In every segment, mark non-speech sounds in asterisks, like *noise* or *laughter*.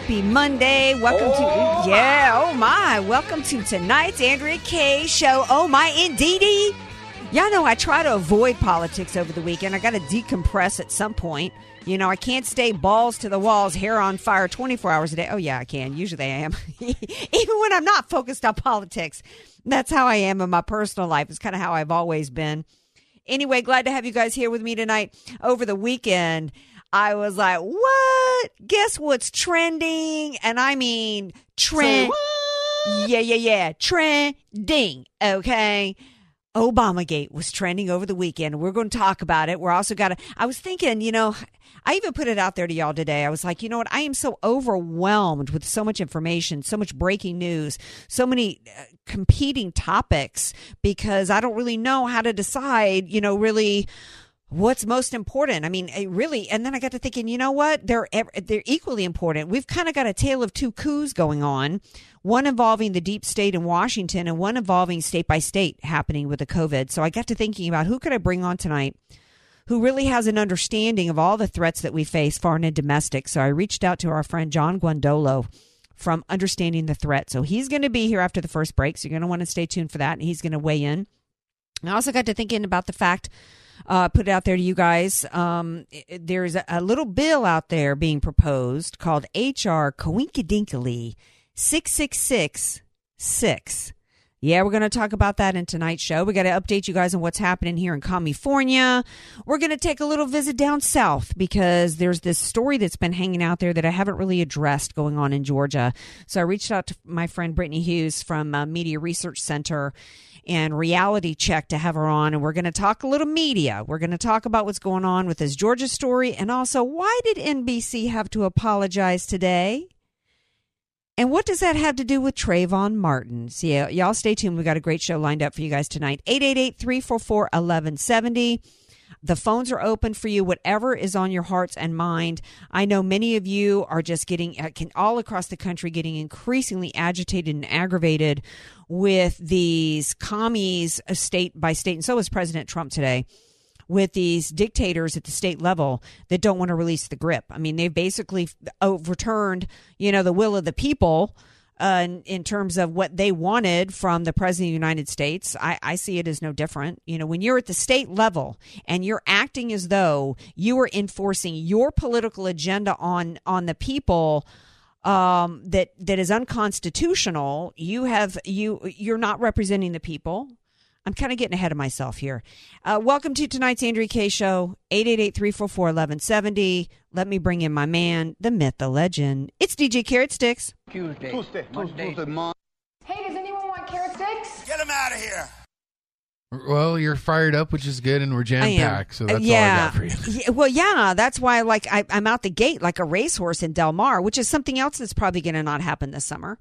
Happy Monday. Welcome to oh, Yeah, oh my. Welcome to tonight's Andrea Kaye show. Oh my indeedy. Y'all know I try to avoid politics over the weekend. I got to decompress at some point. You know, I can't stay balls to the walls, hair on fire 24 hours a day. Oh, yeah, I can. Usually I am. *laughs* Even when I'm not focused on politics. That's how I am in my personal life. It's kind of how I've always been. Anyway, glad to have you guys here with me tonight. Over the weekend, I was like, what? Guess what's trending? And I mean, trend. Yeah, yeah, yeah. Trending. Okay. Obamagate was trending over the weekend. We're going to talk about it. We're also got to, I was thinking, you know, I even put it out there to y'all today. I was like, you know what? I am so overwhelmed with so much information, so much breaking news, so many uh, competing topics because I don't really know how to decide, you know, really what's most important. I mean, eh, really, and then I got to thinking, you know what? They're they're equally important. We've kind of got a tale of two coups going on, one involving the deep state in Washington, and one involving state by state happening with the COVID. So I got to thinking about who could I bring on tonight. Who really has an understanding of all the threats that we face, foreign and domestic? So I reached out to our friend John Guandolo from Understanding the Threat. So he's going to be here after the first break. So you're going to want to stay tuned for that. And he's going to weigh in. I also got to thinking about the fact uh, put it out there to you guys. Um, there's a, little bill out there being proposed called H.R. Coinkadinkly 6666. Yeah, we're going to talk about that in tonight's show. We got to update you guys on what's happening here in California. We're going to take a little visit down south because there's this story that's been hanging out there that I haven't really addressed going on in Georgia. So I reached out to my friend Brittany Hughes from uh, Media Research Center and reality check to have her on and we're going to talk a little media we're going to talk about what's going on with this georgia story and also why did nbc have to apologize today and what does that have to do with Trayvon Martin? So y'all stay tuned. We've got a great show lined up for you guys tonight. 888-344-1170. The phones are open for you, whatever is on your hearts and mind. I know many of you are just getting, can all across the country, getting increasingly agitated and aggravated with these commies uh, state by state. And so is President Trump today with these dictators at the state level that don't want to release the grip. I mean, they've basically overturned, you know, the will of the people uh, in, in, terms of what they wanted from the president of the United States. I, I see it as no different. You know, when you're at the state level and you're acting as though you are enforcing your political agenda on on the people um, that that is unconstitutional, you have you you're not representing the people. I'm kind of getting ahead of myself here. Uh, welcome to tonight's Andrea Kaye Show, 888-344-1170. Let me bring in my man, the myth, the legend. It's DJ Carrot Sticks. Tuesday. Tuesday. Tuesday. Tuesday. Hey, does anyone want carrot sticks? Get him out of here. Well, you're fired up, which is good, and we're jam packed, so that's yeah. all I got for you. *laughs* Yeah, well, yeah, that's why like I, I'm out the gate like a racehorse in Del Mar, which is something else that's probably going to not happen this summer.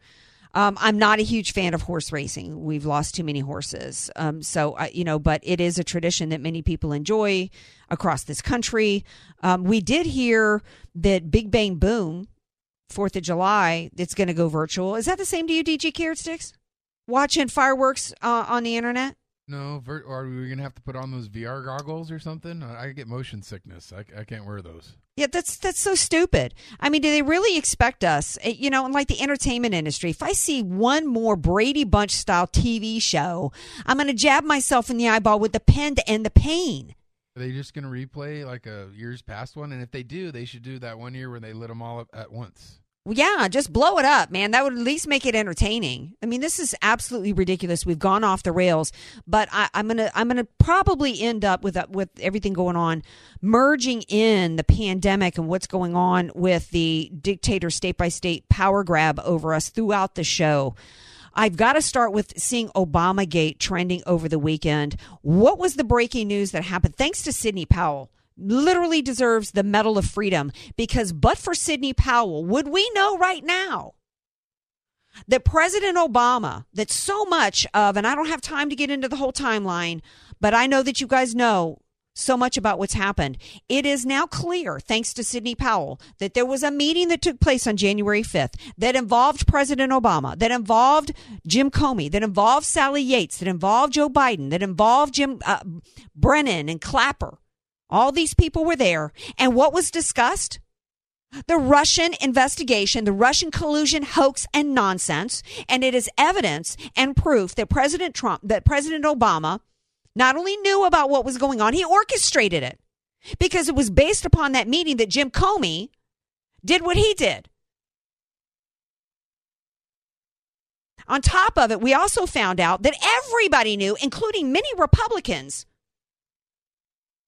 Um, I'm not a huge fan of horse racing. We've lost too many horses. Um, so, uh, you know, but it is a tradition that many people enjoy across this country. Um, we did hear that Big Bang Boom, 4th of July, it's going to go virtual. Is that the same to you, DJ Carrot Sticks? Watching fireworks uh, on the internet? No, ver- or are we gonna have to put on those VR goggles or something? I, I get motion sickness. I, I can't wear those. Yeah, that's that's so stupid. I mean, do they really expect us? eh, You know, like the entertainment industry. If I see one more Brady Bunch style TV show, I'm going to jab myself in the eyeball with the pen to end the pain. Are they just gonna replay like a years past one? And if they do, they should do that one year where they lit them all up at once. Yeah, just blow it up, man. That would at least make it entertaining. I mean, this is absolutely ridiculous. We've gone off the rails, but I, I'm gonna I'm gonna probably end up with uh, with everything going on, merging in the pandemic and what's going on with the dictator state by state power grab over us throughout the show. I've got to start with seeing Obamagate trending over the weekend. What was the breaking news that happened? Thanks to Sidney Powell literally deserves the Medal of Freedom because, but for Sidney Powell, would we know right now that President Obama, that so much of, and I don't have time to get into the whole timeline, but I know that you guys know so much about what's happened. It is now clear, thanks to Sidney Powell, that there was a meeting that took place on January 5th that involved President Obama, that involved Jim Comey, that involved Sally Yates, that involved Joe Biden, that involved Jim uh, Brennan and Clapper. All these people were there. And what was discussed? The Russian investigation, the Russian collusion hoax and nonsense. And it is evidence and proof that President Trump, that President Obama not only knew about what was going on, he orchestrated it because it was based upon that meeting that Jim Comey did what he did. On top of it, we also found out that everybody knew, including many Republicans,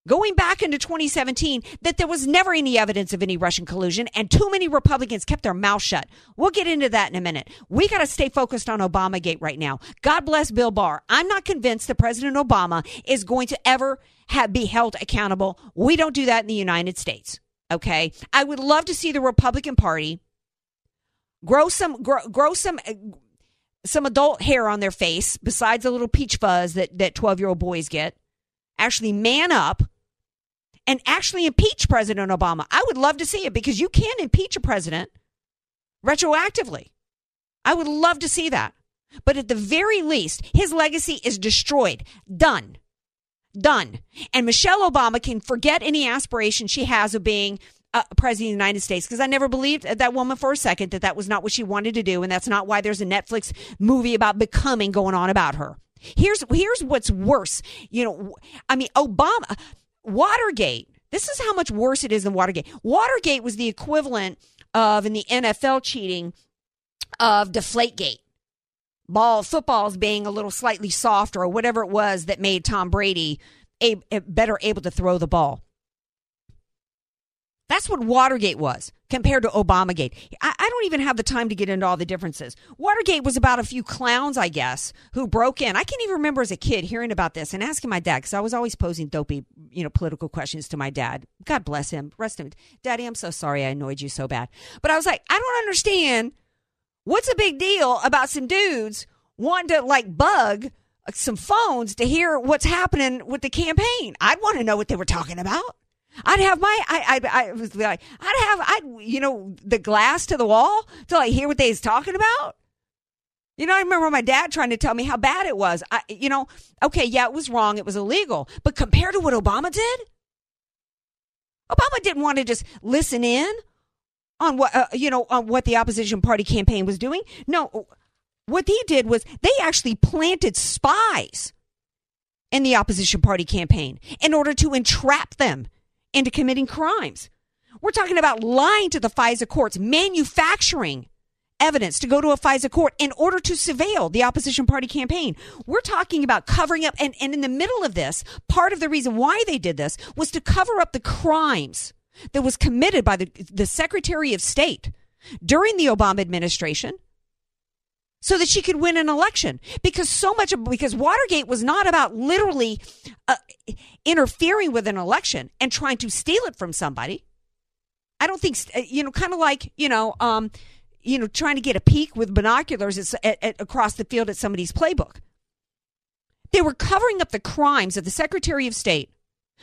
going back into 2017 that there was never any evidence of any Russian collusion and too many Republicans kept their mouth shut. We'll get into that in a minute. We got to stay focused on Obamagate right now. God bless Bill Barr. I'm not convinced that President Obama is going to ever have, be held accountable. We don't do that in the United States. Okay. I would love to see the Republican Party grow some, grow, grow some, uh, some adult hair on their face besides the little peach fuzz that, that 12 year old boys get actually man up and actually impeach President Obama. I would love to see it because you can impeach a president retroactively. I would love to see that. But at the very least, his legacy is destroyed. Done. Done. And Michelle Obama can forget any aspiration she has of being uh, president of the United States because I never believed that woman for a second that that was not what she wanted to do. And that's not why there's a Netflix movie about becoming going on about her. Here's here's what's worse. You know, I mean, Obama, Watergate. This is how much worse it is than Watergate. Watergate was the equivalent of in the NFL cheating of Deflategate. Ball footballs being a little slightly softer or whatever it was that made Tom Brady a, a better able to throw the ball. That's what Watergate was compared to Obamagate. I, I, don't even have the time to get into all the differences. Watergate was about a few clowns, I guess, who broke in. I can't even remember as a kid hearing about this and asking my dad because I was always posing dopey, you know, political questions to my dad. God bless him. Rest him. Daddy, I'm so sorry I annoyed you so bad. But I was like, I don't understand. What's a big deal about some dudes wanting to like bug some phones to hear what's happening with the campaign? I'd want to know what they were talking about. I'd have my, I, I, I was like, I'd have, I, you know, the glass to the wall to like hear what they was talking about. You know, I remember my dad trying to tell me how bad it was. I, you know, okay, yeah, it was wrong, it was illegal, but compared to what Obama did, Obama didn't want to just listen in on what, uh, you know, on what the opposition party campaign was doing. No, what he did was they actually planted spies in the opposition party campaign in order to entrap them into committing crimes. We're talking about lying to the FISA courts, manufacturing evidence to go to a FISA court in order to surveil the opposition party campaign. We're talking about covering up, and, and in the middle of this, part of the reason why they did this was to cover up the crimes that was committed by the, the Secretary of State during the Obama administration so that she could win an election because so much of, because Watergate was not about literally uh, interfering with an election and trying to steal it from somebody. I don't think uh, you know, kind of like you know, um, you know, trying to get a peek with binoculars at, at, across the field at somebody's playbook. They were covering up the crimes of the Secretary of State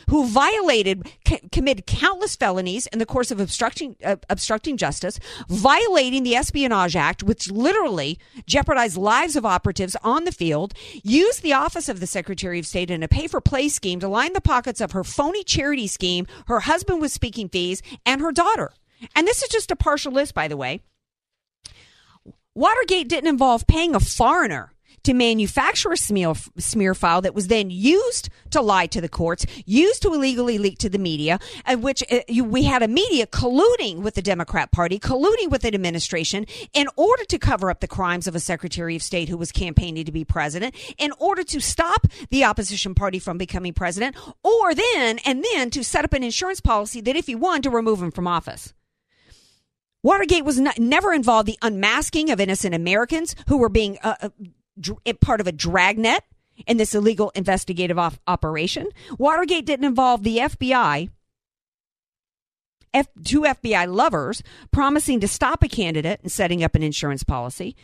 who violated, c- committed countless felonies in the course of obstructing, uh, obstructing justice, violating the Espionage Act, which literally jeopardized lives of operatives on the field, used the office of the Secretary of State in a pay for play scheme to line the pockets of her phony charity scheme, her husband with speaking fees, and her daughter. And this is just a partial list, by the way. Watergate didn't involve paying a foreigner to manufacture a smear, smear file that was then used to lie to the courts, used to illegally leak to the media, and which uh, you, we had a media colluding with the Democrat Party, colluding with the administration in order to cover up the crimes of a Secretary of State who was campaigning to be president, in order to stop the opposition party from becoming president, or then, and then to set up an insurance policy that if he won, to remove him from office. Watergate was not, never involved the unmasking of innocent Americans who were being uh, uh, Eh, part of a dragnet in this illegal investigative op- operation. Watergate didn't involve the FBI. F- two FBI lovers promising to stop a candidate and setting up an insurance policy.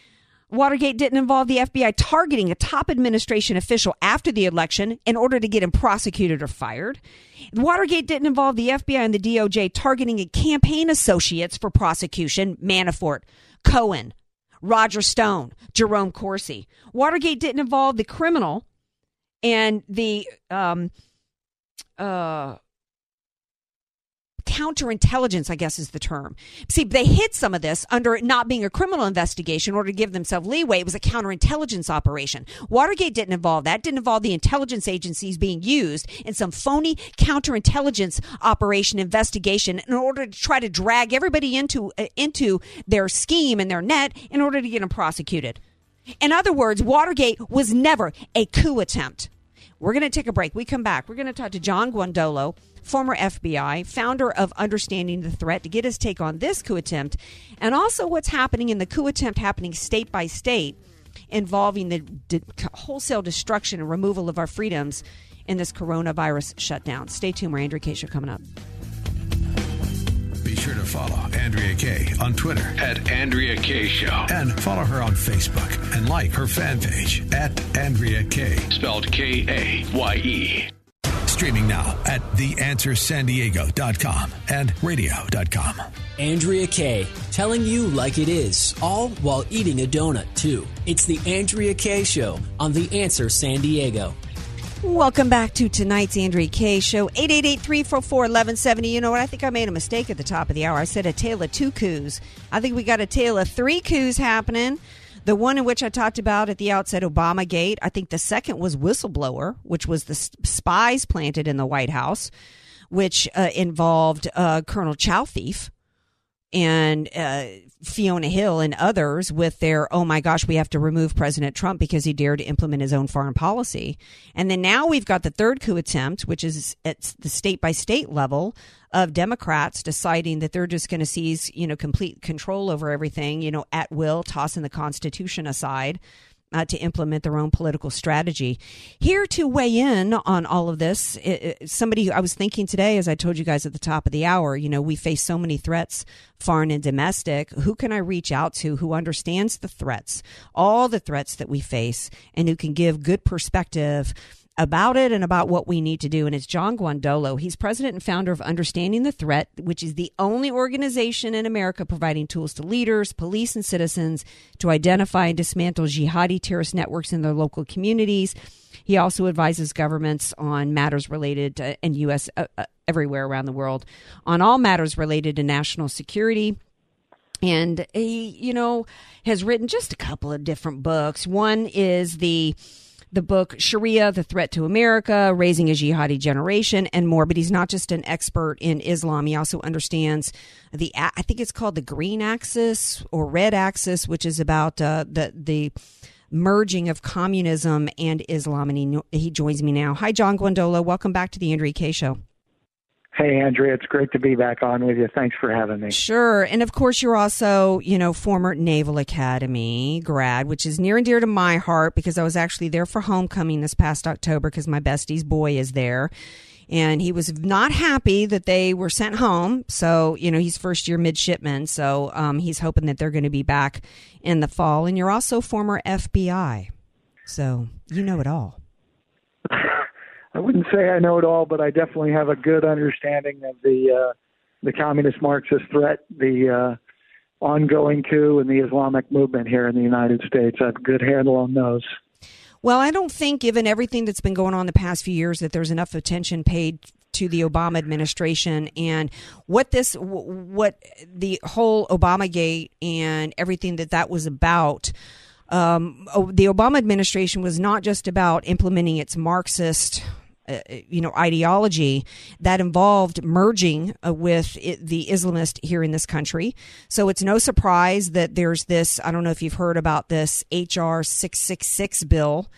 Watergate didn't involve the FBI targeting a top administration official after the election in order to get him prosecuted or fired. Watergate didn't involve the FBI and the DOJ targeting campaign associates for prosecution, Manafort, Cohen, Roger Stone, Jerome Corsi. Watergate didn't involve the criminal and the um, uh, counterintelligence, I guess is the term. See, they hid some of this under it not being a criminal investigation in order to give themselves leeway. It was a counterintelligence operation. Watergate didn't involve that. Didn't involve the intelligence agencies being used in some phony counterintelligence operation investigation in order to try to drag everybody into uh, into their scheme and their net in order to get them prosecuted. In other words, Watergate was never a coup attempt. We're going to take a break. We come back. We're going to talk to John Guandolo former FBI, founder of Understanding the Threat, to get his take on this coup attempt and also what's happening in the coup attempt happening state by state involving the de- wholesale destruction and removal of our freedoms in this coronavirus shutdown. Stay tuned. We're Andrea Kaye coming up. Sure to follow Andrea Kaye on Twitter at Andrea Kaye Show. and follow her on Facebook and like her fan page at Andrea Kaye. Spelled K A Y E. Streaming now at theanswersandiego.com and radio.com. Andrea Kaye, telling you like it is, all while eating a donut, too. It's the Andrea Kaye Show on The Answer San Diego. Welcome back to tonight's Andrea Kaye Show. 888-344-1170. You know what? I think I made a mistake at the top of the hour. I said a tale of two coups. I think we got a tale of three coups happening. The one in which I talked about at the outset, Obama Gate. I think the second was whistleblower, which was the spies planted in the White House, which uh, involved uh, Colonel Chowthief and uh, Fiona Hill and others with their, oh my gosh, we have to remove President Trump because he dared to implement his own foreign policy. And then now we've got the third coup attempt, which is at the state by state level of Democrats deciding that they're just going to seize, you know, complete control over everything, you know, at will, tossing the Constitution aside uh, to implement their own political strategy. Here to weigh in on all of this, i- i- somebody I was thinking today, as I told you guys at the top of the hour, you know, we face so many threats, foreign and domestic. Who can I reach out to who understands the threats, all the threats that we face, and who can give good perspective? About it and about what we need to do. And it's John Guandolo. He's president and founder of Understanding the Threat, which is the only organization in America providing tools to leaders, police, and citizens to identify and dismantle jihadi terrorist networks in their local communities. He also advises governments on matters related to, in U.S. Uh, uh, everywhere around the world on all matters related to national security and he you know has written just a couple of different books one is the the book Sharia, The Threat to America, Raising a Jihadi Generation, and more. But he's not just an expert in Islam. He also understands the, I think it's called the green axis or red axis, which is about uh, the, the merging of communism and Islam. And he, he joins me now. Hi, John Guandolo. Welcome back to the Andrea Kaye Show. Hey, Andrea, it's great to be back on with you. Thanks for having me. Sure. And of course, you're also, you know, former Naval Academy grad, which is near and dear to my heart because I was actually there for homecoming this past October because my bestie's boy is there. And he was not happy that they were sent home. So, you know, he's first year midshipman. So um, he's hoping that they're going to be back in the fall. And you're also former FBI. So you know it all. *laughs* I wouldn't say I know it all, but I definitely have a good understanding of the uh, the communist Marxist threat, the uh, ongoing coup, and the Islamic movement here in the United States. I have a good handle on those. Well, I don't think, given everything that's been going on the past few years, that there's enough attention paid to the Obama administration and what this, what the whole Obama Gate and everything that that was about. Um, the Obama administration was not just about implementing its Marxist uh, you know ideology that involved merging uh, with it, the Islamist here in this country. So it's no surprise that there's this. I don't know if you've heard about this HR six six six bill.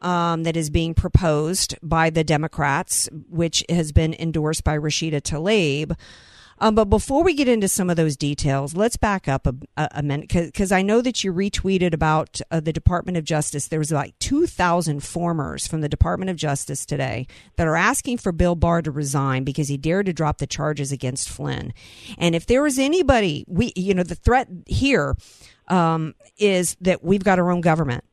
Um, that is being proposed by the Democrats, which has been endorsed by Rashida Tlaib. Um, but before we get into some of those details, let's back up a, a, a minute because I know that you retweeted about uh, the Department of Justice. There was like 2,000 formers from the Department of Justice today that are asking for Bill Barr to resign because he dared to drop the charges against Flynn. And if there was anybody, we, you know, the threat here um, is that we've got our own government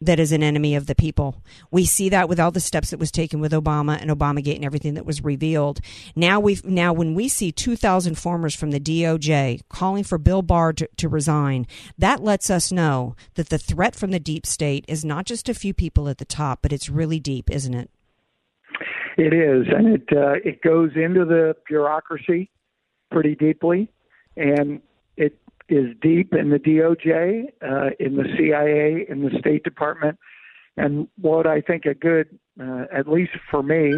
that is an enemy of the people. We see that with all the steps that was taken with Obama and Obamagate and everything that was revealed. Now we now when we see 2,000 formers from the DOJ calling for Bill Barr to, to, resign, that lets us know that the threat from the deep state is not just a few people at the top, but it's really deep, isn't it? It is, and it uh, it goes into the bureaucracy pretty deeply, and it is deep in the DOJ, uh, in the CIA, in the State Department. And what I think a good, uh, at least for me,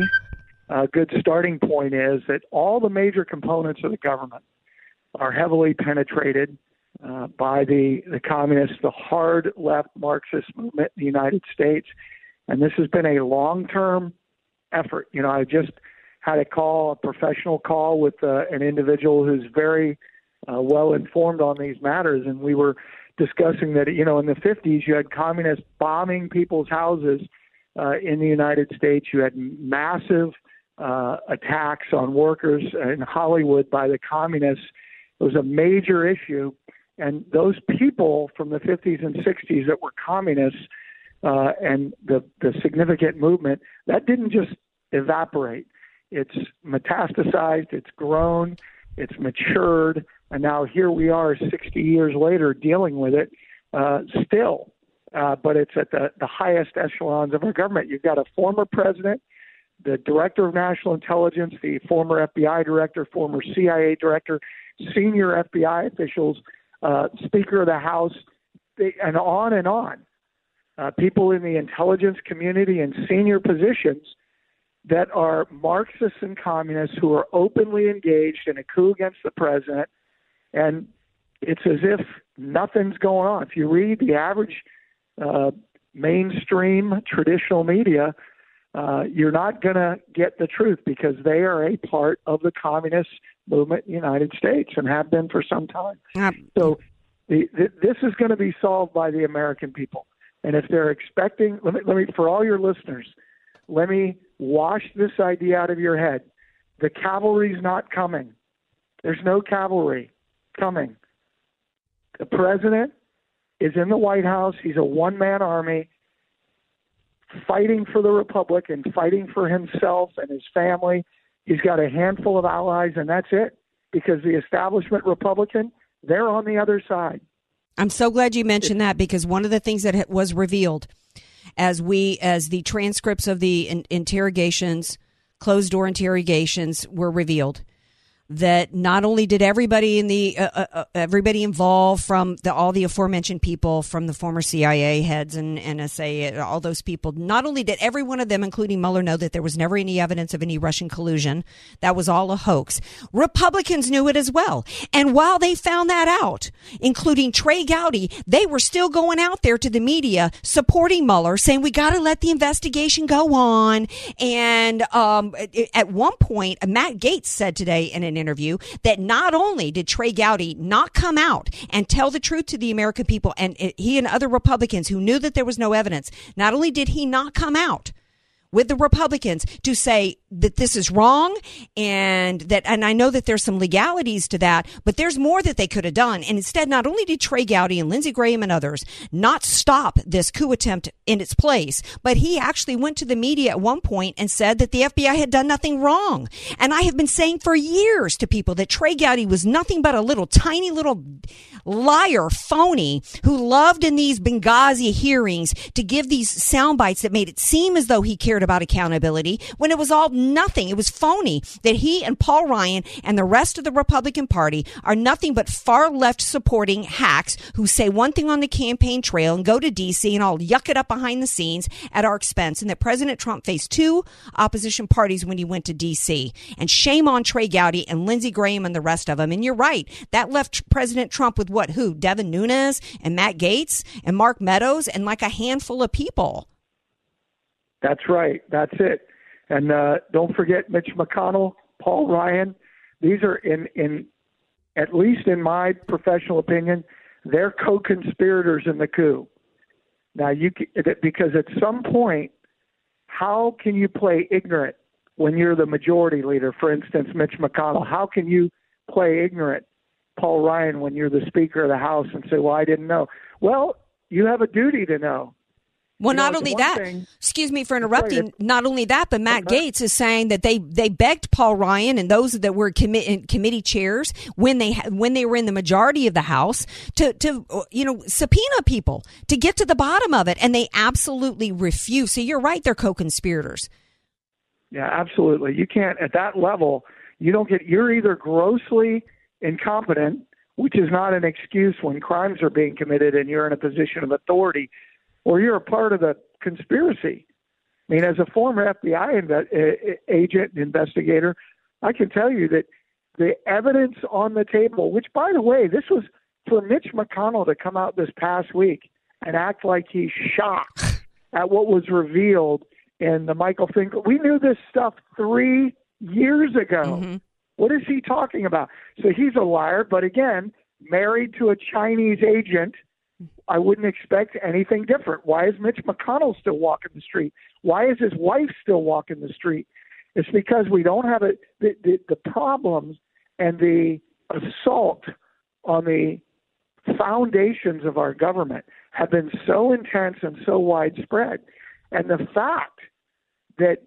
a good starting point is that all the major components of the government are heavily penetrated uh, by the, the communists, the hard left Marxist movement in the United States. And this has been a long term effort. You know, I just had a call, a professional call with uh, an individual who's very uh, well informed on these matters, and we were discussing that you know in the 50s you had communists bombing people's houses uh, in the United States. You had massive uh, attacks on workers in Hollywood by the communists. It was a major issue, and those people from the 50s and 60s that were communists uh, and the the significant movement that didn't just evaporate. It's metastasized. It's grown. It's matured and now here we are 60 years later dealing with it uh, still. Uh, but it's at the, the highest echelons of our government. You've got a former president, the director of national intelligence, the former FBI director, former CIA director, senior FBI officials, uh, Speaker of the House, they, and on and on. Uh, people in the intelligence community in senior positions that are Marxists and communists who are openly engaged in a coup against the president and it's as if nothing's going on. If you read the average uh, mainstream traditional media, uh, you're not going to get the truth because they are a part of the communist movement in the United States and have been for some time. So the, the, this is going to be solved by the American people. And if they're expecting, let me, let me, for all your listeners, let me wash this idea out of your head. The cavalry's not coming. There's no cavalry coming. The president is in the White House. He's a one man army fighting for the Republic and fighting for himself and his family. He's got a handful of allies, and that's it because the establishment Republican, they're on the other side. I'm so glad you mentioned that because one of the things that was revealed as we, as the transcripts of the in- interrogations, closed door interrogations were revealed, that not only did everybody in the uh, uh, uh everybody involved from the, all the aforementioned people from the former CIA heads and NSA all those people not only did every one of them including Mueller know that there was never any evidence of any Russian collusion. That was all a hoax. Republicans knew it as well. And while they found that out including Trey Gowdy they were still going out there to the media supporting Mueller saying we got to let the investigation go on. And um, at one point Matt Gaetz said today in an interview that not only did Trey Gowdy not come out and tell the truth to the American people, and eh, he and other Republicans who knew that there was no evidence, not only did he not come out with the Republicans to say that this is wrong and that, and I know that there's some legalities to that, but there's more that they could have done. And instead, not only did Trey Gowdy and Lindsey Graham and others not stop this coup attempt in its place, but he actually went to the media at one point and said that the FBI had done nothing wrong. And I have been saying for years to people that Trey Gowdy was nothing but a little tiny little liar, phony, who loved in these Benghazi hearings to give these sound bites that made it seem as though he cared about accountability when it was all nothing. It was phony that he and Paul Ryan and the rest of the Republican Party are nothing but far left supporting hacks who say one thing on the campaign trail and go to DC and all yuck it up behind the scenes at our expense. And that President Trump faced two opposition parties when he went to DC. And shame on Trey Gowdy and Lindsey Graham and the rest of them. And you're right. That left President Trump with what? Who? Devin Nunes and Matt Gaetz and Mark Meadows and like a handful of people. That's right. That's it. And uh, don't forget Mitch McConnell, Paul Ryan. These are in in at least in my professional opinion, they're co-conspirators in the coup. Now you because at some point, how can you play ignorant when you're the majority leader? For instance, Mitch McConnell. How can you play ignorant, Paul Ryan, when you're the Speaker of the House and say, "Well, I didn't know"? Well, you have a duty to know. Well, You not only that, thing- excuse me for interrupting. Not only that, but Matt. Gaetz is saying that they they begged Paul Ryan and those that were commi- committee chairs when they when they were in the majority of the House to to you know subpoena people to get to the bottom of it, and they absolutely refuse. So you're right; they're co-conspirators. Yeah, absolutely. You can't at that level. You don't get. You're either grossly incompetent, which is not an excuse when crimes are being committed and you're in a position of authority, or you're a part of the conspiracy. I mean, as a former FBI inve- agent and investigator, I can tell you that the evidence on the table, which, by the way, this was for Mitch McConnell to come out this past week and act like he's shocked *laughs* at what was revealed in the Michael Finkel. We knew this stuff three years ago. Mm-hmm. What is he talking about? So he's a liar, but again, married to a Chinese agent. I wouldn't expect anything different. Why is Mitch McConnell still walking the street? Why is his wife still walking the street? It's because we don't have it. The, the, the problems and the assault on the foundations of our government have been so intense and so widespread. And the fact that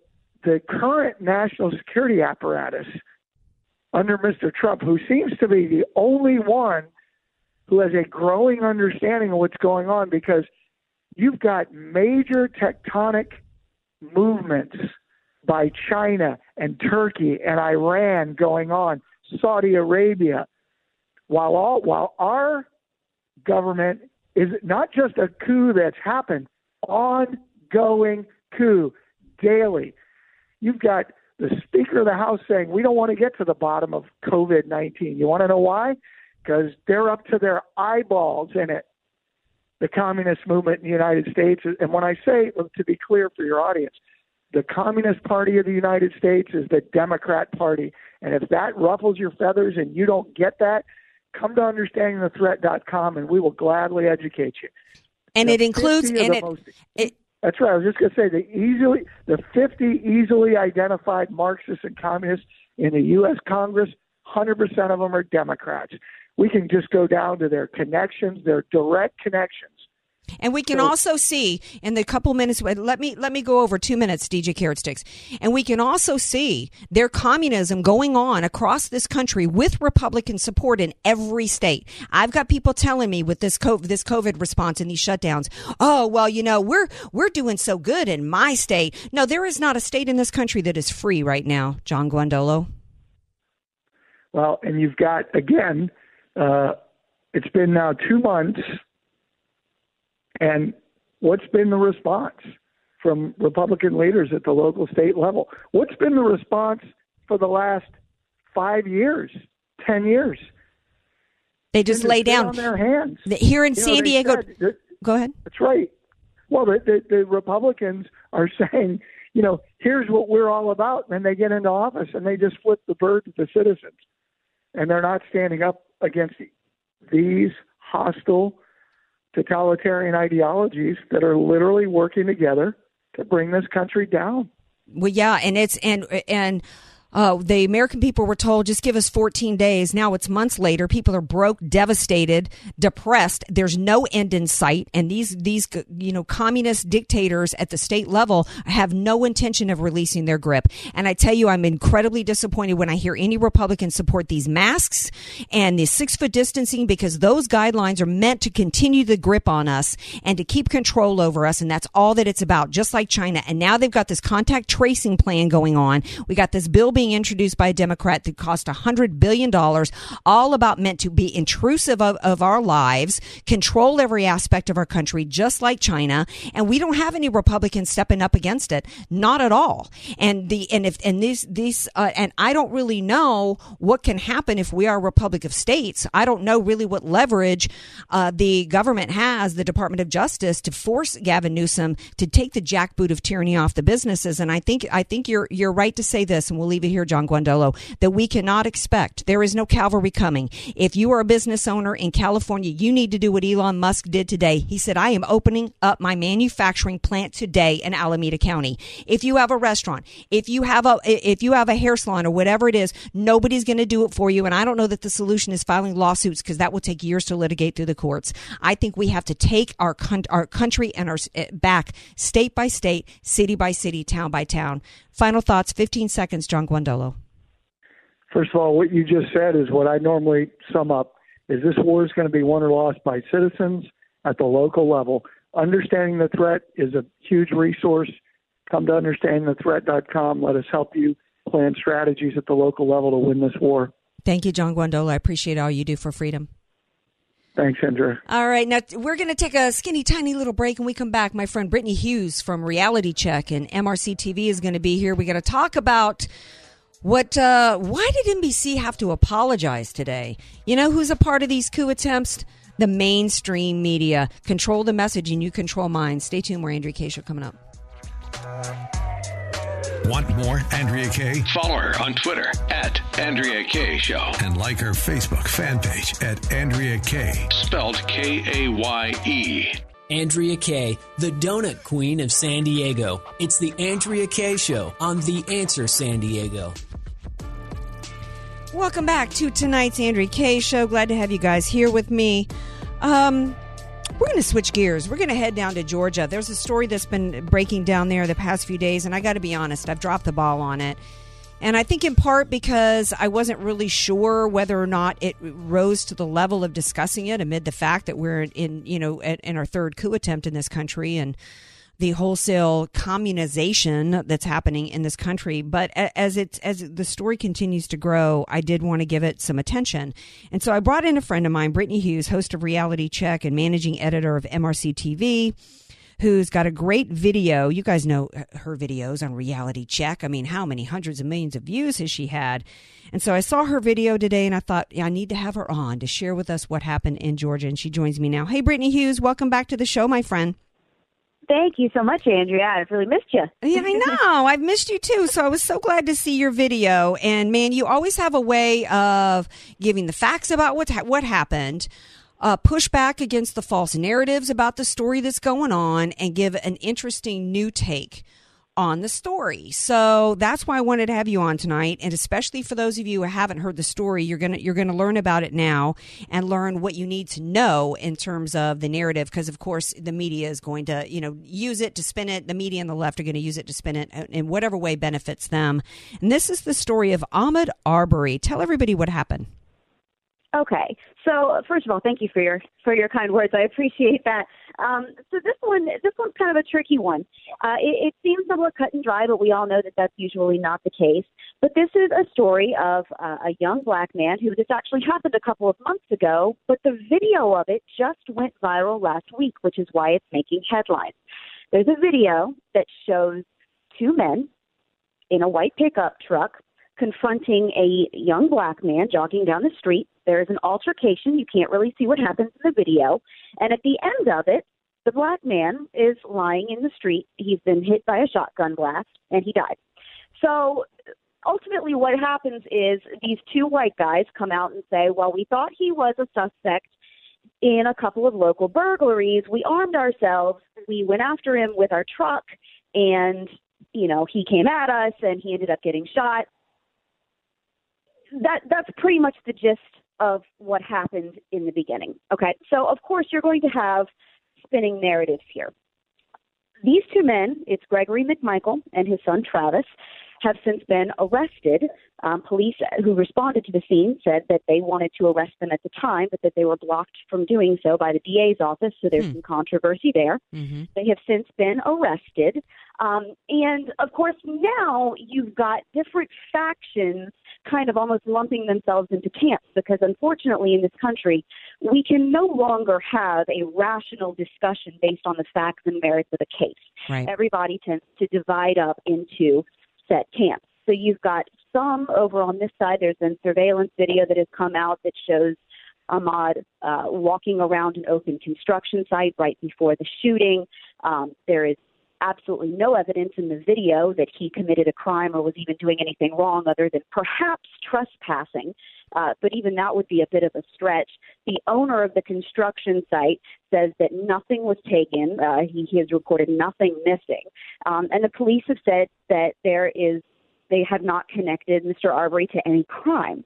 the current national security apparatus under Mr. Trump, who seems to be the only one who has a growing understanding of what's going on, because you've got major tectonic movements by China and Turkey and Iran going on, Saudi Arabia, while all while our government is not just a coup that's happened, ongoing coup daily. You've got the Speaker of the House saying we don't want to get to the bottom of COVID nineteen. You want to know why? Because they're up to their eyeballs in it. The communist movement in the United States, and when I say to be clear for your audience, the Communist Party of the United States is the Democrat Party. And if that ruffles your feathers and you don't get that, come to understandingthethreat.com and we will gladly educate you. And The it includes and it, most- it That's right. I was just going to say the easily the 50 easily identified Marxists and communists in the U.S. Congress, 100% of them are Democrats. We can just go down to their connections, their direct connections. And we can So- also see in the couple minutes. Let me let me go over two minutes, DJ Carrot Sticks, and we can also see their communism going on across this country with Republican support in every state. I've got people telling me with this COVID, this COVID response and these shutdowns. Oh well, you know we're we're doing so good in my state. No, there is not a state in this country that is free right now, John Guandolo. Well, and you've got again, uh, it's been now two months, and what's been the response from Republican leaders at the local state level? What's been the response for the last five years, ten years? They just lay down on their hands. Here in You San they Diego, said go ahead. That's right. Well, the, the, the Republicans are *laughs* saying, you know, here's what we're all about. And they get into office and they just flip the bird to the citizens. And they're not standing up against these hostile totalitarian ideologies that are literally working together to bring this country down. Well, yeah, and it's and and uh, the American people were told just give us 14 days. Now it's months later. People are broke, devastated, depressed. There's no end in sight, and these these you know communist dictators at the state level have no intention of releasing their grip. And I tell you, I'm incredibly disappointed when I hear any Republicans support these masks and the six foot distancing because those guidelines are meant to continue the grip on us and to keep control over us, and that's all that it's about. Just like China, and now they've got this contact tracing plan going on. We got this bill being being introduced by a Democrat that cost $100 billion, all about meant to be intrusive of, of our lives, control every aspect of our country, just like China. And we don't have any Republicans stepping up against it. Not at all. And the, and if, and these, these, uh, and I don't really know what can happen if we are a Republic of States. I don't know really what leverage, uh, the government has, the Department of Justice to force Gavin Newsom to take the jackboot of tyranny off the businesses. And I think, I think you're, you're right to say this, and we'll leave it here, John Guandolo, that we cannot expect. There is no cavalry coming. If you are a business owner in California, you need to do what Elon Musk did today. He said, I am opening up my manufacturing plant today in Alameda County. If you have a restaurant, if you have a, if you have a hair salon or whatever it is, nobody's going to do it for you. And I don't know that the solution is filing lawsuits because that will take years to litigate through the courts. I think we have to take our, our country and our eh, back state by state, city by city, town by town. Final thoughts, 15 seconds, John Guandolo. First of all, what you just said is what I normally sum up is this war is going to be won or lost by citizens at the local level. Understanding the threat is a huge resource. Come to understandingthethreat.com. Let us help you plan strategies at the local level to win this war. Thank you, John Guandolo. I appreciate all you do for freedom. Thanks, Andrew. All right, now we're going to take a skinny, tiny little break, and we come back. My friend Brittany Hughes from Reality Check and MRC TV is going to be here. We got to talk about what? Uh, why did NBC have to apologize today? You know who's a part of these coup attempts? The mainstream media. Control the message, and you control minds. Stay tuned. More Andrea Kaye Show coming up. Want more Andrea Kaye? Follow her on Twitter at Andrea Kaye Show. And like her Facebook fan page at Andrea Kaye. Spelled K A Y E. Andrea Kaye, the donut queen of San Diego. It's the Andrea Kaye Show on The Answer San Diego. Welcome back to tonight's Andrea Kaye Show. Glad to have you guys here with me. Um, we're going to switch gears. We're going to head down to Georgia. There's a story that's been breaking down there the past few days, and I got to be honest, I've dropped the ball on it. And I think in part because I wasn't really sure whether or not it rose to the level of discussing it amid the fact that we're in, you know, in our third coup attempt in this country and the wholesale communization that's happening in this country. But as it as the story continues to grow, I did want to give it some attention, and so I brought in a friend of mine, Brittany Hughes, host of Reality Check and managing editor of MRC TV who's got a great video. You guys know her videos on Reality Check. I mean, how many hundreds of millions of views has she had? And so I saw her video today and I thought, yeah, I need to have her on to share with us what happened in Georgia. And she joins me now. Hey, Brittany Hughes, welcome back to the show, my friend. Thank you so much, Andrea. I've really missed you. yeah, I *laughs* know. I've missed you too. So I was so glad to see your video. And man, you always have a way of giving the facts about what ha- what happened, uh, push back against the false narratives about the story that's going on, and give an interesting new take on the story. So that's why I wanted to have you on tonight and especially for those of you who haven't heard the story, you're going to you're going to learn about it now and learn what you need to know in terms of the narrative because of course the media is going to, you know, use it to spin it. The media and the left are going to use it to spin it in whatever way benefits them. And this is the story of Ahmaud Arbery. Tell everybody what happened. Okay. So first of all, thank you for your for your kind words. I appreciate that. Um, so this one, this one's kind of a tricky one. Uh, it, it seems somewhat cut and dry, but we all know that that's usually not the case. But this is a story of uh, a young black man who this actually happened a couple of months ago, but the video of it just went viral last week, which is why it's making headlines. There's a video that shows two men in a white pickup truck confronting a young black man jogging down the street. There is an altercation. You can't really see what happens in the video. And at the end of it, the black man is lying in the street. He's been hit by a shotgun blast and he died. So ultimately, what happens is these two white guys come out and say, Well, we thought he was a suspect in a couple of local burglaries. We armed ourselves. We went after him with our truck and you know he came at us and he ended up getting shot. That that's pretty much the gist of what happened in the beginning. Okay, so of course you're going to have spinning narratives here. These two men, it's Gregory McMichael and his son Travis, have since been arrested. Um, police who responded to the scene said that they wanted to arrest them at the time, but that they were blocked from doing so by the DA's office. So there's Hmm. some controversy there. Mm-hmm. They have since been arrested. Um, and of course, now you've got different factions kind of almost lumping themselves into camps because unfortunately in this country, we can no longer have a rational discussion based on the facts and merits of a case. Right. Everybody tends to divide up into set camps. So you've got some over on this side. There's been surveillance video that has come out that shows Ahmaud uh, walking around an open construction site right before the shooting. Um, there is absolutely no evidence in the video that he committed a crime or was even doing anything wrong other than perhaps trespassing. Uh, but even that would be a bit of a stretch. The owner of the construction site says that nothing was taken. Uh, he, he has reported nothing missing. Um, and the police have said that there is, they have not connected Mr. Arbery to any crime.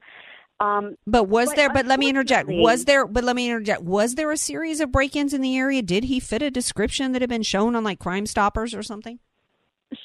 Um, But was But there? But let me interject. Was there? But let me interject. Was there a series of break-ins in the area? Did he fit a description that had been shown on like Crime Stoppers or something?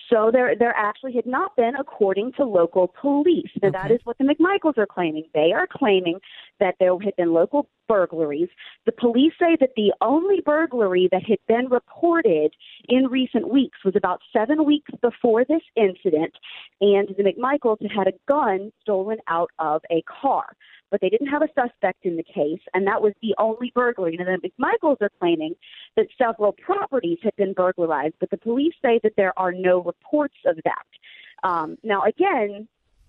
So there, there actually had not been, according to local police. Now, that Okay. is what the McMichaels are claiming. They are claiming that there had been local burglaries. The police say that the only burglary that had been reported in recent weeks was about seven weeks before this incident, and the McMichaels had had a gun stolen out of a car. But they didn't have a suspect in the case, and that was the only burglary. And the McMichaels are claiming that several properties had been burglarized, but the police say that there are no reports of that. Um, now, again,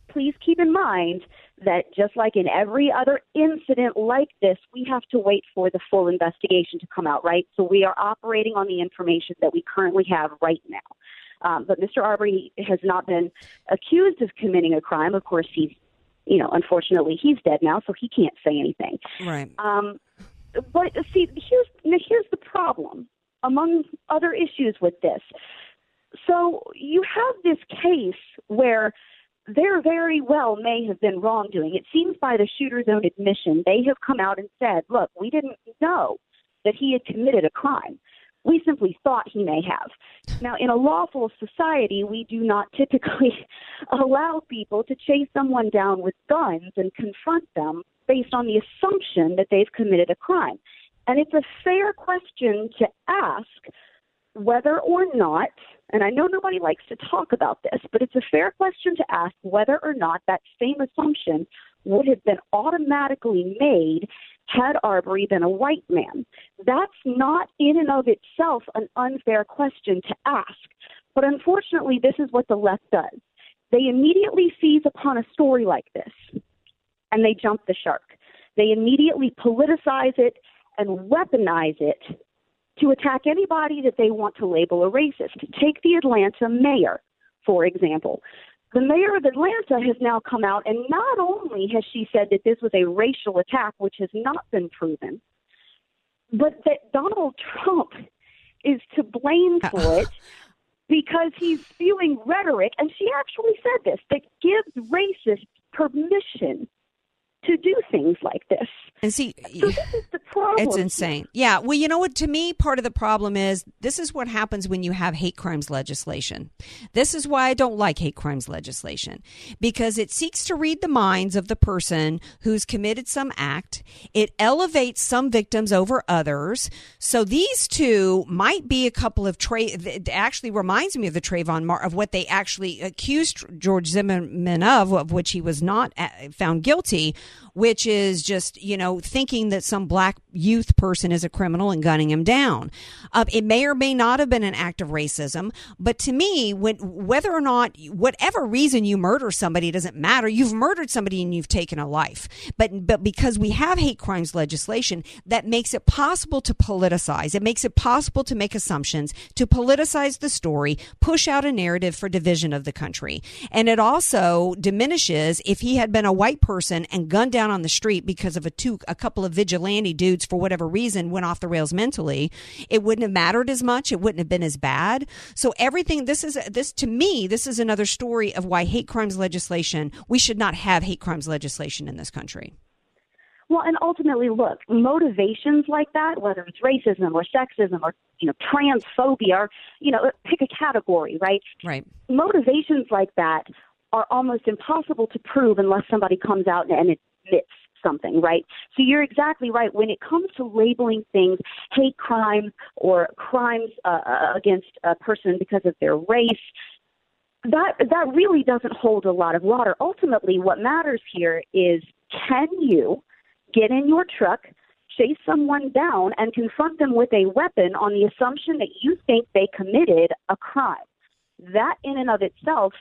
please keep in mind that just like in every other incident like this, we have to wait for the full investigation to come out, right? So we are operating on the information that we currently have right now. Um, but Mr. Arbery has not been accused of committing a crime. Of course, he's, you know, unfortunately, he's dead now, so he can't say anything. Right. Um, but see, here's now here's the problem among other issues with this. So you have this case where there very well may have been wrongdoing. It seems by the shooter's own admission, they have come out and said, "Look, we didn't know that he had committed a crime." We simply thought he may have. Now, in a lawful society, we do not typically *laughs* allow people to chase someone down with guns and confront them based on the assumption that they've committed a crime. And it's a fair question to ask whether or not, and I know nobody likes to talk about this, but it's a fair question to ask whether or not that same assumption would have been automatically made had Arbery been a white man. That's not in and of itself an unfair question to ask. But unfortunately, this is what the left does. They immediately seize upon a story like this and they jump the shark. They immediately politicize it and weaponize it to attack anybody that they want to label a racist. Take the Atlanta mayor, for example. The mayor of Atlanta has now come out, and not only has she said that this was a racial attack, which has not been proven, but that Donald Trump is to blame for it because he's spewing rhetoric, and she actually said this, that gives racists permission to do things like this. And see, So this is the *laughs* problem. It's insane. Yeah. Well, you know what? To me, part of the problem is this is what happens when you have hate crimes legislation. This is why I don't like hate crimes legislation because it seeks to read the minds of the person who's committed some act. It elevates some victims over others. So these two might be a couple of tra- it actually reminds me of the Trayvon Mar- of what they actually accused George Zimmerman of, of which he was not uh, found guilty, which is just, you know, thinking that some black youth person is a criminal and gunning him down. Uh, it may or may not have been an act of racism, but to me, when whether or not whatever reason you murder somebody doesn't matter. You've murdered somebody and you've taken a life. But but because we have hate crimes legislation, that makes it possible to politicize. It makes it possible to make assumptions, to politicize the story, push out a narrative for division of the country, and it also diminishes if he had been a white person and gunned gunned down on the street because of a two a couple of vigilante dudes for whatever reason went off the rails mentally, it wouldn't have mattered as much. It wouldn't have been as bad. So everything this is this to me this is another story of why hate crimes legislation we should not have hate crimes legislation in this country. Well, and ultimately, look, motivations like that, whether it's racism or sexism or you know transphobia, or you know, pick a category, right? Right. Motivations like that are almost impossible to prove unless somebody comes out and admits something, right? So you're exactly right. When it comes to labeling things hate crimes or crimes uh, against a person because of their race, that that really doesn't hold a lot of water. Ultimately, what matters here is can you get in your truck, chase someone down, and confront them with a weapon on the assumption that you think they committed a crime. That, in and of itself,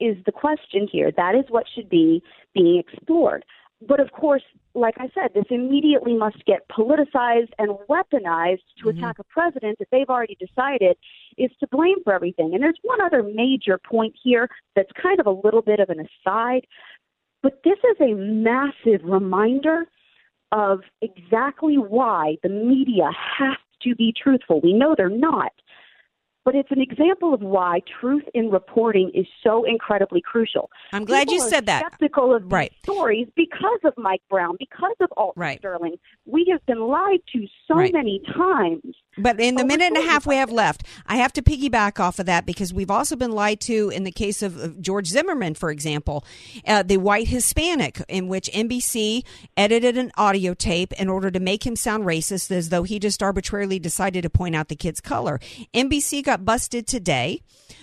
is the question here. That is what should be being explored. But of course, like I said, this immediately must get politicized and weaponized to mm-hmm. attack a president that they've already decided is to blame for everything. And there's one other major point here that's kind of a little bit of an aside, but this is a massive reminder of exactly why the media has to be truthful. We know they're not, but it's an example of why truth in reporting is so incredibly crucial. I'm glad People you said that. Skeptical of right. stories because of Mike Brown, because of Alton right. Sterling. We have been lied to so right. many times. But in the minute and a half we have left, I have to piggyback off of that because we've also been lied to in the case of George Zimmerman, for example, uh, the white Hispanic, in which NBC edited an audio tape in order to make him sound racist as though he just arbitrarily decided to point out the kid's color. NBC got busted today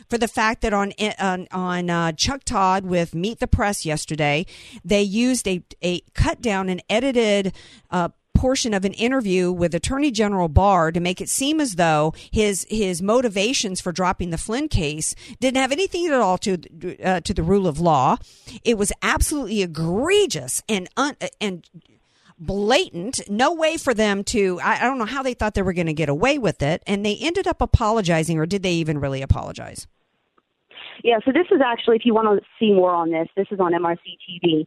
for the fact that on on, on uh, Chuck Todd with Meet the Press yesterday, they used a a cut down and edited. Uh, portion of an interview with Attorney General Barr to make it seem as though his his motivations for dropping the Flynn case didn't have anything at all to uh, to the rule of law. It was absolutely egregious and un, and blatant. No way for them to, I, I don't know how they thought they were going to get away with it. And they ended up apologizing, or did they even really apologize? Yeah, so this is actually, if you want to see more on this, this is on mrctv.com.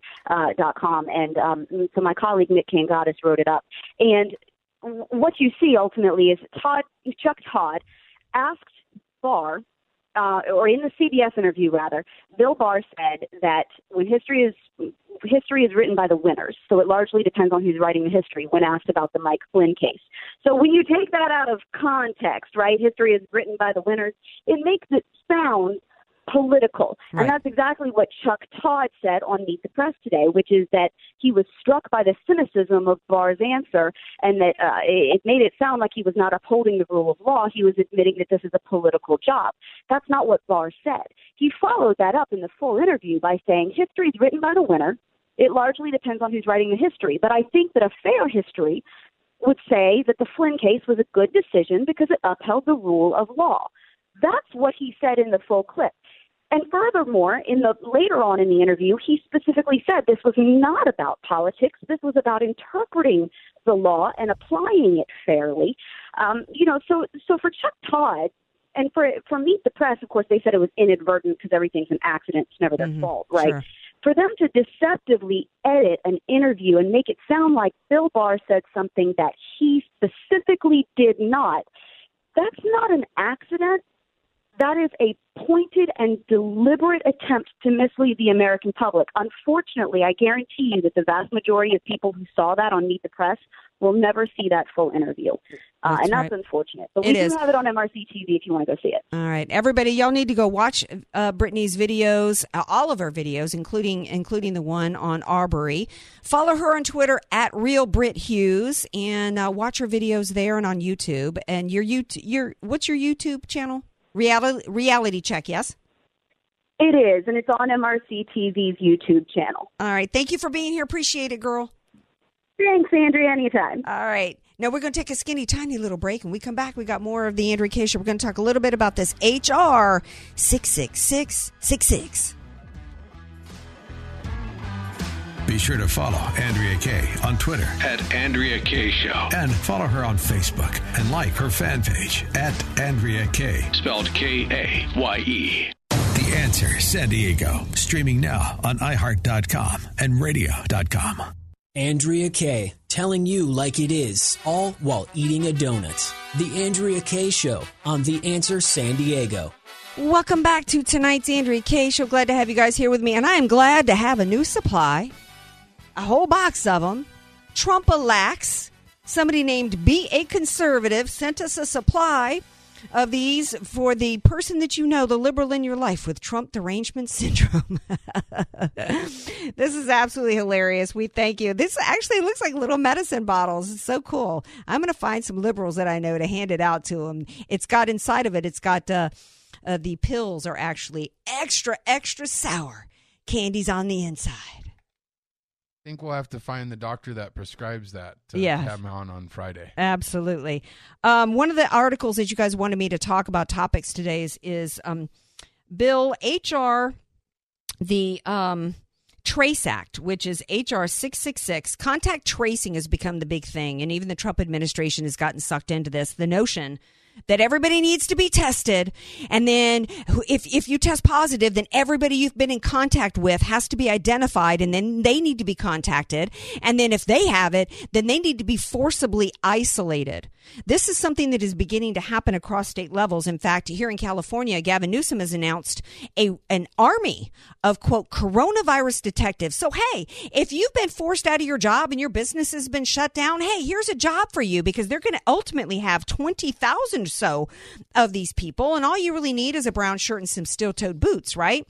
Uh, and um, so my colleague Nick Kangadis wrote it up. And what you see ultimately is Todd, Chuck Todd asked Barr uh, or in the CBS interview rather, Bill Barr said that when history is history is written by the winners, so it largely depends on who's writing the history. When asked about the Mike Flynn case, so when you take that out of context, right, history is written by the winners. It makes it sound political. Right. And that's exactly what Chuck Todd said on Meet the Press today, which is that he was struck by the cynicism of Barr's answer and that uh, it made it sound like he was not upholding the rule of law. He was admitting that this is a political job. That's not what Barr said. He followed that up in the full interview by saying history is written by the winner. It largely depends on who's writing the history. But I think that a fair history would say that the Flynn case was a good decision because it upheld the rule of law. That's what he said in the full clip. And furthermore, in the later on in the interview, he specifically said this was not about politics. This was about interpreting the law and applying it fairly. Um, you know, so so for Chuck Todd and for for Meet the Press, of course, they said it was inadvertent because everything's an accident. It's never their mm-hmm. fault, right? Sure. For them to deceptively edit an interview and make it sound like Bill Barr said something that he specifically did not, that's not an accident that is a pointed and deliberate attempt to mislead the American public. Unfortunately, I guarantee you that the vast majority of people who saw that on Meet the Press will never see that full interview. Uh, and that's right. unfortunate. But we it do is. have it on MRC TV if you want to go see it. All right, everybody, y'all need to go watch uh, Brittany's videos, uh, all of her videos, including including the one on Arbery. Follow her on Twitter at Real Brit Hughes, and uh, watch her videos there and on YouTube. And your YouTube, your what's your YouTube channel? Reality, reality check, yes? It is, and it's on MRC TV's YouTube channel. All right. Thank you for being here. Appreciate it, girl. Thanks, Andrea. Anytime. All right. Now we're going to take a skinny, tiny little break. and we come back, we got more of the Andrea Kaye Show. We're going to talk a little bit about this HR 66666. Be sure to follow Andrea Kaye on Twitter at Andrea Kaye Show. And follow her on Facebook and like her fan page at Andrea Kaye. Spelled K A Y E. The Answer San Diego. Streaming now on iHeart.com and radio.com. Andrea Kaye, telling you like it is, all while eating a donut. The Andrea Kaye Show on The Answer San Diego. Welcome back to tonight's Andrea Kaye Show. Glad to have you guys here with me, and I am glad to have a new supply, a whole box of them. Trumpalax. Somebody named Be a Conservative sent us a supply of these for the person that you know, the liberal in your life with Trump derangement *laughs* syndrome. this is absolutely hilarious. We thank you. This actually looks like little medicine bottles. It's so cool. I'm going to find some liberals that I know to hand it out to them. It's got inside of it, it's got uh, uh, the pills are actually extra, extra sour. candies on the inside. I think we'll have to find the doctor that prescribes that to Yeah. have him on on Friday. Absolutely. Um, one of the articles that you guys wanted me to talk about topics today is, is um, Bill HR, the um, Trace Act, which is HR 666. Contact tracing has become the big thing, and even the Trump administration has gotten sucked into this. The notion that everybody needs to be tested. And then if if you test positive then everybody you've been in contact with has to be identified and then they need to be contacted. And then if they have it then they need to be forcibly isolated. This is something that is beginning to happen across state levels. In fact here in California Gavin Newsom has announced a an army of quote coronavirus detectives. So hey if you've been forced out of your job and your business has been shut down hey here's a job for you because they're going to ultimately have 20,000 or so of these people. And all you really need is a brown shirt and some steel-toed boots right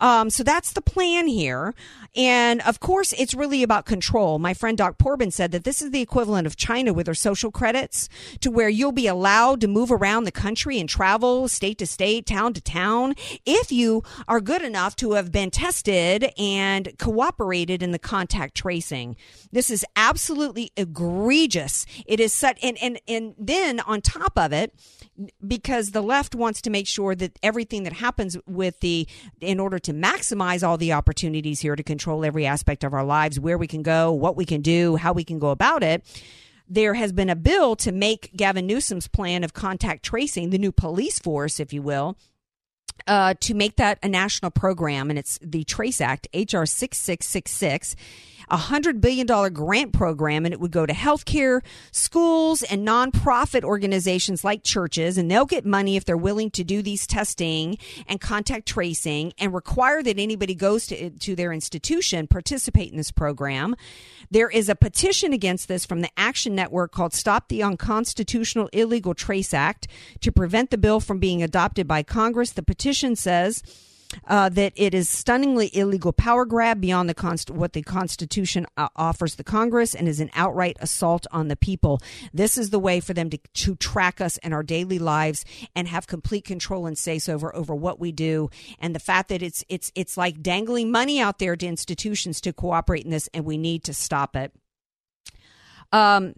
um, so that's the plan here. And of course, it's really about control. My friend Doc Porbin said that this is the equivalent of China with their social credits to where you'll be allowed to move around the country and travel state to state, town to town, if you are good enough to have been tested and cooperated in the contact tracing. This is absolutely egregious. It is such, and, and, and then on top of it, because the left wants to make sure that everything that happens with the in order to maximize all the opportunities here to control every aspect of our lives where we can go what we can do how we can go about it there has been a bill to make Gavin Newsom's plan of contact tracing the new police force if you will uh, to make that a national program, and it's the Trace Act, HR 6666, a $100 billion grant program, and it would go to healthcare, schools, and nonprofit organizations like churches, and they'll get money if they're willing to do these testing and contact tracing and require that anybody goes to, to their institution participate in this program. There is a petition against this from the Action Network called Stop the Unconstitutional Illegal Trace Act to prevent the bill from being adopted by Congress. The petition says uh, that it is stunningly illegal power grab beyond the const- what the Constitution uh, offers the Congress and is an outright assault on the people. This is the way for them to, to track us in our daily lives and have complete control and say so over over what we do. And the fact that it's it's it's like dangling money out there to institutions to cooperate in this, and we need to stop it. Um,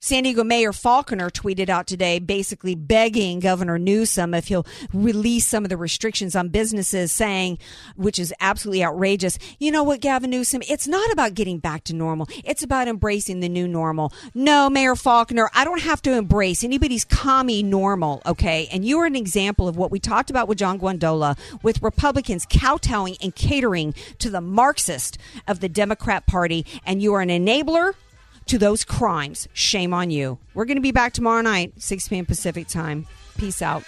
San Diego Mayor Faulconer tweeted out today basically begging Governor Newsom if he'll release some of the restrictions on businesses, saying, which is absolutely outrageous, you know what, Gavin Newsom, it's not about getting back to normal. It's about embracing the new normal. No, Mayor Faulconer, I don't have to embrace anybody's commie normal, okay? And you are an example of what we talked about with John Guandolo, with Republicans kowtowing and catering to the Marxist of the Democrat Party, and you are an enabler to those crimes. Shame on you. We're going to be back tomorrow night, 6 p.m. Pacific time. Peace out.